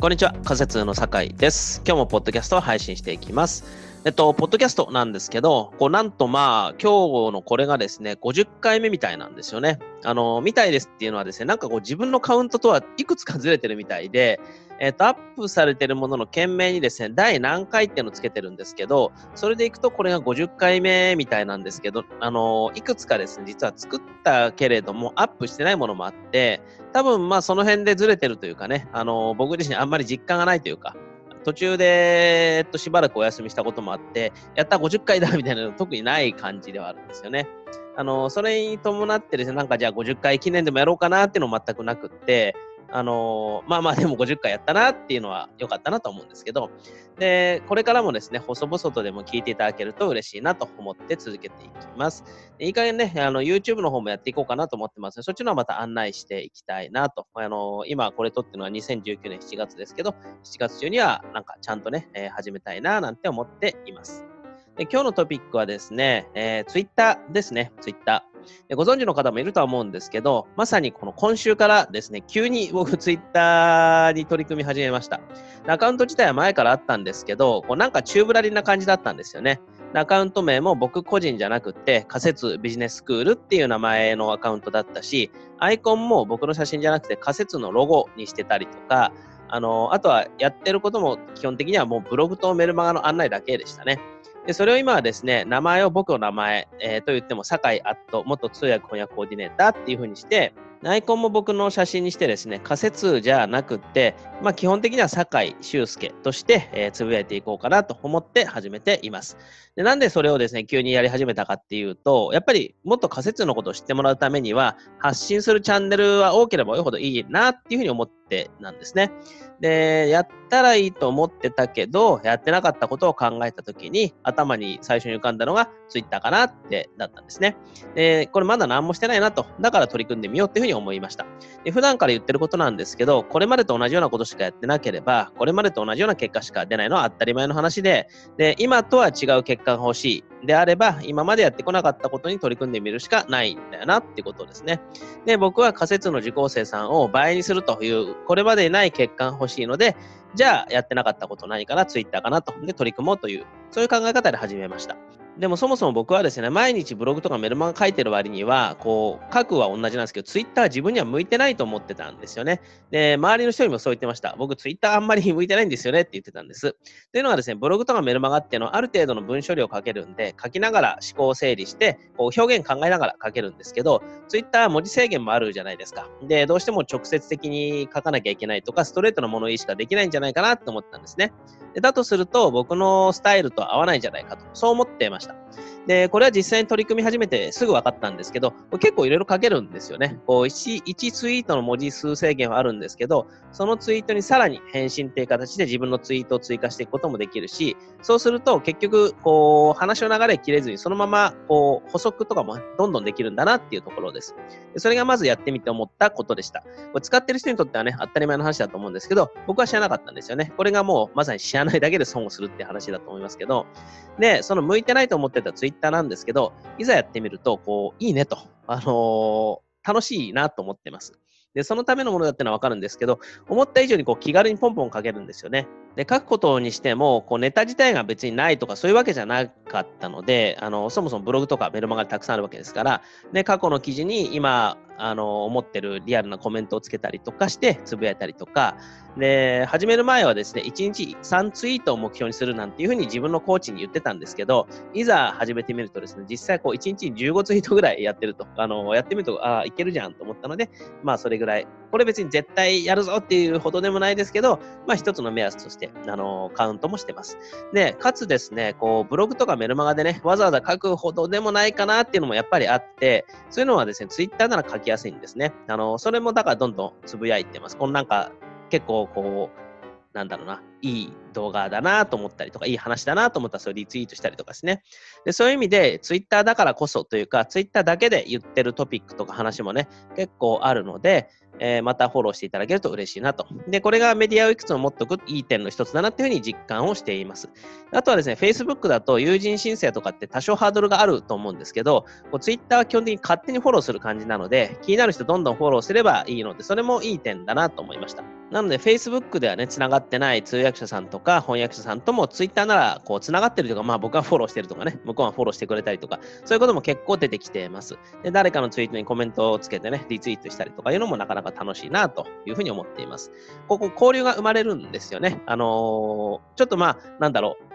こんにちは、仮説の酒井です。今日もポッドキャストを配信していきます。えっと、ポッドキャストなんですけど、こうなんとまあ、今日のこれがですね、50回目みたいなんですよね。あの、みたいですっていうのはですね、なんかこう自分のカウントとはいくつかずれてるみたいで、えっと、アップされてるものの件名にですね、第何回っていうのをつけてるんですけど、それでいくとこれが50回目みたいなんですけど、あの、いくつかですね、実は作ったけれども、アップしてないものもあって、多分まあその辺でずれてるというかね、あの、僕自身あんまり実感がないというか、途中で、えっと、しばらくお休みしたこともあって、やった50回だみたいなの特にない感じではあるんですよね。あの、それに伴ってですね、なんかじゃあ50回記念でもやろうかなっていうのも全くなくって、あのー、まあまあでも50回やったなっていうのは良かったなと思うんですけど、で、これからもですね、細々とでも聞いていただけると嬉しいなと思って続けていきます。いい加減ね、あの、YouTube の方もやっていこうかなと思ってますそっちのはまた案内していきたいなと。あのー、今これ撮ってるのは2019年7月ですけど、7月中にはなんかちゃんとね、えー、始めたいななんて思っています。で今日のトピックはですね、えー、Twitter ですね、Twitter。ご存知の方もいるとは思うんですけど、まさにこの今週からですね、急に僕ツイッターに取り組み始めました。アカウント自体は前からあったんですけど、こうなんか宙ぶらりな感じだったんですよね。アカウント名も僕個人じゃなくて、仮説ビジネススクールっていう名前のアカウントだったし、アイコンも僕の写真じゃなくて仮説のロゴにしてたりとか、あの、あとはやってることも基本的にはもうブログとメルマガの案内だけでしたね。で、それを今はですね、名前を僕の名前、えー、と言っても、酒井アット元通訳翻訳コーディネーターっていう風にして、アイコンも僕の写真にしてですね、仮説じゃなくて、まあ基本的には酒井修介として、えー、つぶやいていこうかなと思って始めています。で、なんでそれをですね、急にやり始めたかっていうと、やっぱりもっと仮説のことを知ってもらうためには、発信するチャンネルは多ければ多いほどいいなっていうふうに思ってなんですね。で、やったらいいと思ってたけど、やってなかったことを考えたときに、頭に最初に浮かんだのが Twitter かなってだったんですね。で、これまだ何もしてないなと、だから取り組んでみようっていうふうに思いました。で普段から言ってることなんですけど、これまでと同じようなことしかやってなければ、これまでと同じような結果しか出ないのは当たり前の話で、で、今とは違う結果が欲しい。であれば、今までやってこなかったことに取り組んでみるしかないんだよなってことですね。で、僕は仮説の受講生さんを倍にするという、これまでない結果が欲しいしいので、じゃあやってなかったこと何かな、ツイッターかなと。で、取り組もうという、そういう考え方で始めました。でもそもそも僕はですね、毎日ブログとかメルマガ書いてる割には、こう、書くは同じなんですけど、ツイッターは自分には向いてないと思ってたんですよね。で、周りの人にもそう言ってました。僕、ツイッターあんまり向いてないんですよねって言ってたんです。というのはですね、ブログとかメルマガっていうのはある程度の文章量を書けるんで、書きながら思考を整理して、こう、表現考えながら書けるんですけど、ツイッターは文字制限もあるじゃないですか。で、どうしても直接的に書かなきゃいけないとか、ストレートな物言いしかできないんじゃないかなって思ったんですね。でだとすると、僕のスタイルと合わないんじゃないかと、そう思ってました。Constituição. で、これは実際に取り組み始めてすぐ分かったんですけど、結構いろいろ書けるんですよね。こう1、1ツイートの文字数制限はあるんですけど、そのツイートにさらに返信っていう形で自分のツイートを追加していくこともできるし、そうすると結局、こう、話の流れ切れずにそのまま、こう、補足とかもどんどんできるんだなっていうところです。それがまずやってみて思ったことでした。これ使ってる人にとってはね、当たり前の話だと思うんですけど、僕は知らなかったんですよね。これがもうまさに知らないだけで損をするって話だと思いますけど、で、その向いてないと思ってたツイッターなんですけど、いざやってみると、こう、いいねと、あのー、楽しいなと思ってます。で、そのためのものだってのはわかるんですけど、思った以上にこう気軽にポンポン書けるんですよね。で、書くことにしても、こうネタ自体が別にないとかそういうわけじゃなかったので、あの、そもそもブログとかメルマガたくさんあるわけですから、で、過去の記事に今、あの、思ってるリアルなコメントをつけたりとかして、つぶやいたりとか、で、始める前はですね、1日3ツイートを目標にするなんていうふうに自分のコーチに言ってたんですけど、いざ始めてみるとですね、実際こう1日に15ツイートぐらいやってると、あの、やってみると、ああ、いけるじゃんと思ったので、まあそれぐらい、これ別に絶対やるぞっていうほどでもないですけど、まあ一つの目安として、あの、カウントもしてます。で、かつですね、こう、ブログとかメルマガでね、わざわざ書くほどでもないかなっていうのもやっぱりあって、そういうのはですね、ツイッターなら書きやすいんですね。あの、それもだからどんどんつぶやいてます。このなんか、結構こう、なんだろうな、いい動画だなと思ったりとか、いい話だなと思ったらそれリツイートしたりとかですね。でそういう意味で、ツイッターだからこそというか、ツイッターだけで言ってるトピックとか話もね、結構あるので、えー、またフォローしていただけると嬉しいなと。で、これがメディアをいくつも持っておくいい点の一つだなっていうふうに実感をしています。あとはですね、Facebook だと友人申請とかって多少ハードルがあると思うんですけど、こう Twitter は基本的に勝手にフォローする感じなので、気になる人どんどんフォローすればいいので、それもいい点だなと思いました。なので、Facebook ではね、つながってない通訳者さんとか翻訳者さんとも Twitter なら、こう、つながってるとか、まあ僕はフォローしてるとかね、向こうはフォローしてくれたりとか、そういうことも結構出てきてます。で、誰かのツイートにコメントをつけてね、リツイートしたりとかいうのもなかなか楽しいなというふうに思っています。ここ、交流が生まれるんですよね。あのー、ちょっとまあ、なんだろう。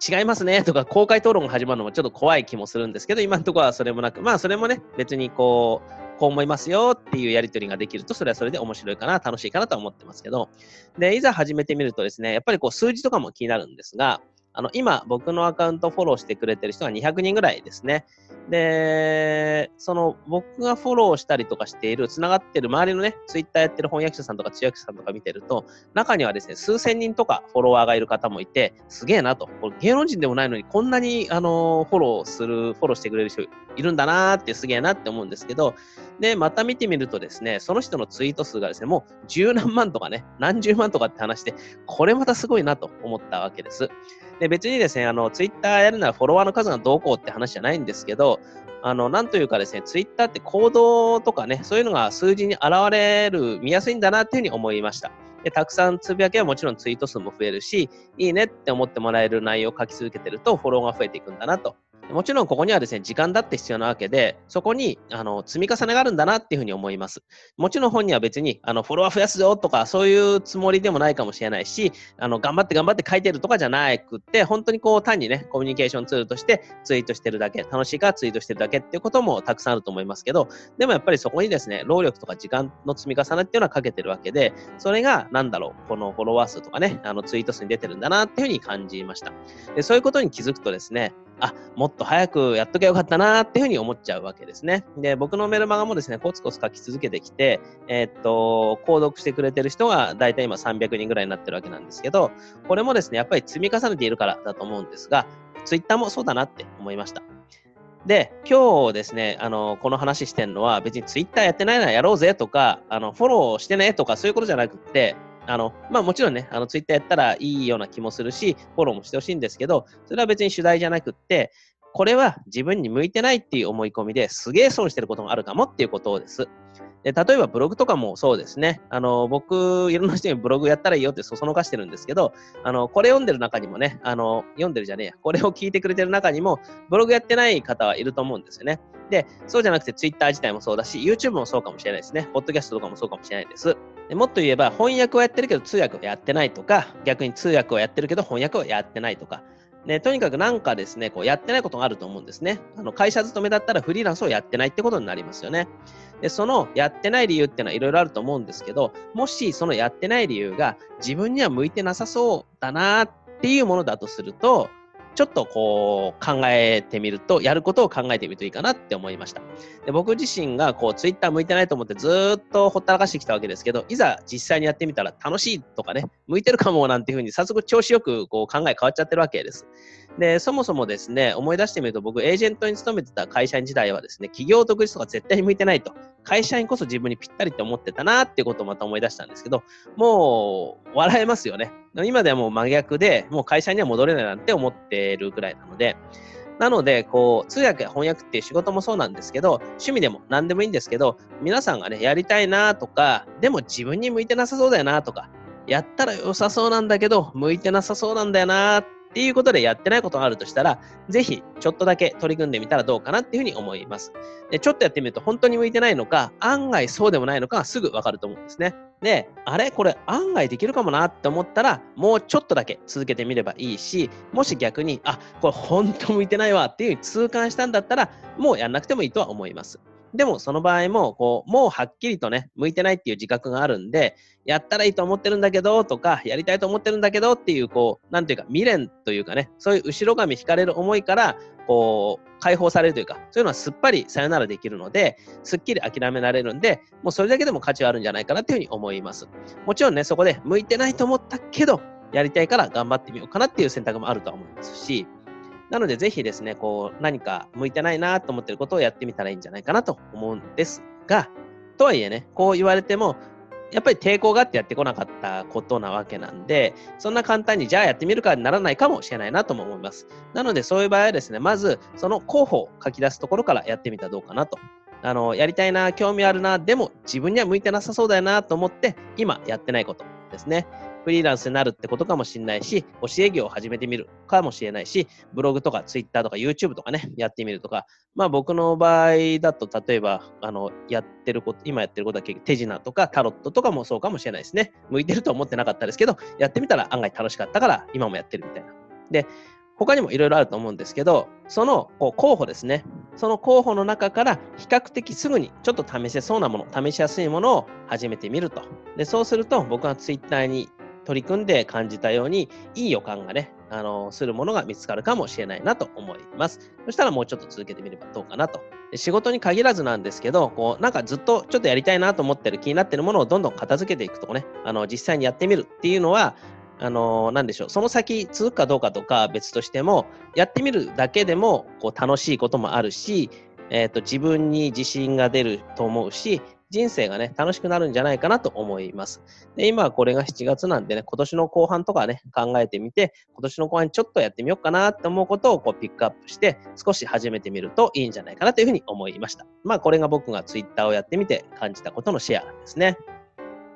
違いますねとか公開討論が始まるのもちょっと怖い気もするんですけど、今のところはそれもなく、まあそれもね、別にこう、こう思いますよっていうやり取りができると、それはそれで面白いかな、楽しいかなと思ってますけど、で、いざ始めてみるとですね、やっぱりこう数字とかも気になるんですが、あの、今、僕のアカウントフォローしてくれてる人が200人ぐらいですね。で、その、僕がフォローしたりとかしている、つながってる周りのね、ツイッターやってる翻訳者さんとか通訳者さんとか見てると、中にはですね、数千人とかフォロワーがいる方もいて、すげえなと。これ芸能人でもないのに、こんなに、あの、フォローする、フォローしてくれる人いるんだなーってすげえなって思うんですけど、で、また見てみるとですね、その人のツイート数がですね、もう十何万とかね、何十万とかって話で、これまたすごいなと思ったわけです。で、別にですね、あの、ツイッターやるならフォロワーの数がどうこうって話じゃないんですけど、あの、なんというかですね、ツイッターって行動とかね、そういうのが数字に現れる、見やすいんだなっていうふうに思いました。で、たくさんつぶやけばもちろんツイート数も増えるし、いいねって思ってもらえる内容を書き続けてるとフォローが増えていくんだなともちろんここにはですね、時間だって必要なわけで、そこにあの積み重ねがあるんだなっていうふうに思います。もちろん本には別にあのフォロワー増やすぞとかそういうつもりでもないかもしれないし、あの頑張って頑張って書いてるとかじゃなくって、本当にこう単にね、コミュニケーションツールとしてツイートしてるだけ、楽しいからツイートしてるだけっていうこともたくさんあると思いますけど、でもやっぱりそこにですね、労力とか時間の積み重ねっていうのはかけてるわけで、それがなんだろう、このフォロワー数とかね、あのツイート数に出てるんだなっていうふうに感じました。でそういうことに気づくとですね、あ、もっと早くやっときゃよかったなっていうふうに思っちゃうわけですね。で、僕のメルマガもですね、コツコツ書き続けてきて、えー、っと、購読してくれてる人が大体今300人ぐらいになってるわけなんですけど、これもですね、やっぱり積み重ねているからだと思うんですが、ツイッターもそうだなって思いました。で、今日ですね、あの、この話してるのは別にツイッターやってないならやろうぜとか、あの、フォローしてねとかそういうことじゃなくって、あの、まあもちろんね、あの、ツイッターやったらいいような気もするし、フォローもしてほしいんですけど、それは別に主題じゃなくって、これは自分に向いてないっていう思い込みですげえ損してることがあるかもっていうことです。で例えばブログとかもそうですね。あの、僕、いろんな人にブログやったらいいよってそそのかしてるんですけど、あの、これ読んでる中にもね、あの、読んでるじゃねえや。これを聞いてくれてる中にも、ブログやってない方はいると思うんですよね。で、そうじゃなくて Twitter 自体もそうだし、YouTube もそうかもしれないですね。ポッドキャストとかもそうかもしれないです。でもっと言えば、翻訳をやってるけど通訳をやってないとか、逆に通訳をやってるけど翻訳をやってないとか、ね、とにかくなんかですね、こうやってないことがあると思うんですね。あの会社勤めだったらフリーランスをやってないってことになりますよね。で、そのやってない理由っていうのはいろいろあると思うんですけど、もしそのやってない理由が自分には向いてなさそうだなっていうものだとすると、ちょっとこう考えてみると、やることを考えてみるといいかなって思いました。で僕自身がこうツイッター向いてないと思ってずっとほったらかしてきたわけですけど、いざ実際にやってみたら楽しいとかね、向いてるかもなんていうふうに早速調子よくこう考え変わっちゃってるわけです。で、そもそもですね、思い出してみると僕エージェントに勤めてた会社員時代はですね、企業独立とか絶対に向いてないと。会社員こそ自分にぴったりって思ってたなっていうことをまた思い出したんですけど、もう笑えますよね。今ではもう真逆で、もう会社には戻れないなんて思ってるぐらいなので、なので、こう、通訳や翻訳っていう仕事もそうなんですけど、趣味でも何でもいいんですけど、皆さんがね、やりたいなとか、でも自分に向いてなさそうだよなとか、やったら良さそうなんだけど、向いてなさそうなんだよなっっていうことでやってないことがあるとしたら、ぜひちょっとだけ取り組んでみたらどうかなっていうふうに思います。でちょっとやってみると本当に向いてないのか、案外そうでもないのかすぐわかると思うんですね。で、あれ？これ案外できるかもなって思ったら、もうちょっとだけ続けてみればいいし、もし逆に、あ、これ本当向いてないわっていう痛感したんだったら、もうやんなくてもいいとは思います。でもその場合も、こう、もうはっきりとね、向いてないっていう自覚があるんで、やったらいいと思ってるんだけど、とか、やりたいと思ってるんだけどっていう、こう、なんていうか、未練というかね、そういう後ろ髪引かれる思いから、こう、解放されるというか、そういうのはすっぱりさよならできるので、すっきり諦められるんで、もうそれだけでも価値はあるんじゃないかなっていうふうに思います。もちろんね、そこで向いてないと思ったけど、やりたいから頑張ってみようかなっていう選択もあると思いますし、なので、ぜひですね、こう、何か向いてないなと思っていることをやってみたらいいんじゃないかなと思うんですが、とはいえね、こう言われても、やっぱり抵抗があってやってこなかったことなわけなんで、そんな簡単にじゃあやってみるかにならないかもしれないなとも思います。なのでそういう場合はですね、まずその候補を書き出すところからやってみたらどうかなと。あの、やりたいな、興味あるな、でも自分には向いてなさそうだよなと思って、今やってないこと。ですね。フリーランスになるってことかもしれないし、教え業を始めてみるかもしれないし、ブログとかツイッターとか YouTube とかね、やってみるとか、まあ僕の場合だと、例えば、あの、やってること、今やってることは結局手品とかタロットとかもそうかもしれないですね。向いてると思ってなかったですけど、やってみたら案外楽しかったから、今もやってるみたいな。で、他にもいろいろあると思うんですけど、そのこう候補ですね。その候補の中から比較的すぐにちょっと試せそうなもの、試しやすいものを始めてみると。で、そうすると僕はツイッターに取り組んで感じたように、いい予感がね、あの、するものが見つかるかもしれないなと思います。そしたらもうちょっと続けてみればどうかなと。仕事に限らずなんですけど、こう、なんかずっとちょっとやりたいなと思ってる気になってるものをどんどん片付けていくとかね、あの、実際にやってみるっていうのは、あの、なんでしょう、その先続くかどうかとか別としても、やってみるだけでもこう楽しいこともあるし、えっ、ー、と、自分に自信が出ると思うし、人生がね、楽しくなるんじゃないかなと思います。で、今はこれが7月なんでね、今年の後半とかね、考えてみて、今年の後半ちょっとやってみようかなって思うことをこうピックアップして、少し始めてみるといいんじゃないかなというふうに思いました。まあ、これが僕が Twitter をやってみて感じたことのシェアですね。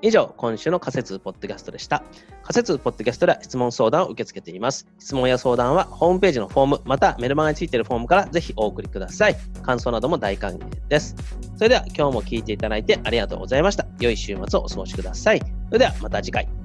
以上、今週の仮説ポッドキャストでした。仮説ポッドキャストでは質問相談を受け付けています。質問や相談はホームページのフォーム、またメルマガについているフォームからぜひお送りください。感想なども大歓迎です。それでは今日も聞いていただいてありがとうございました。良い週末をお過ごしください。それではまた次回。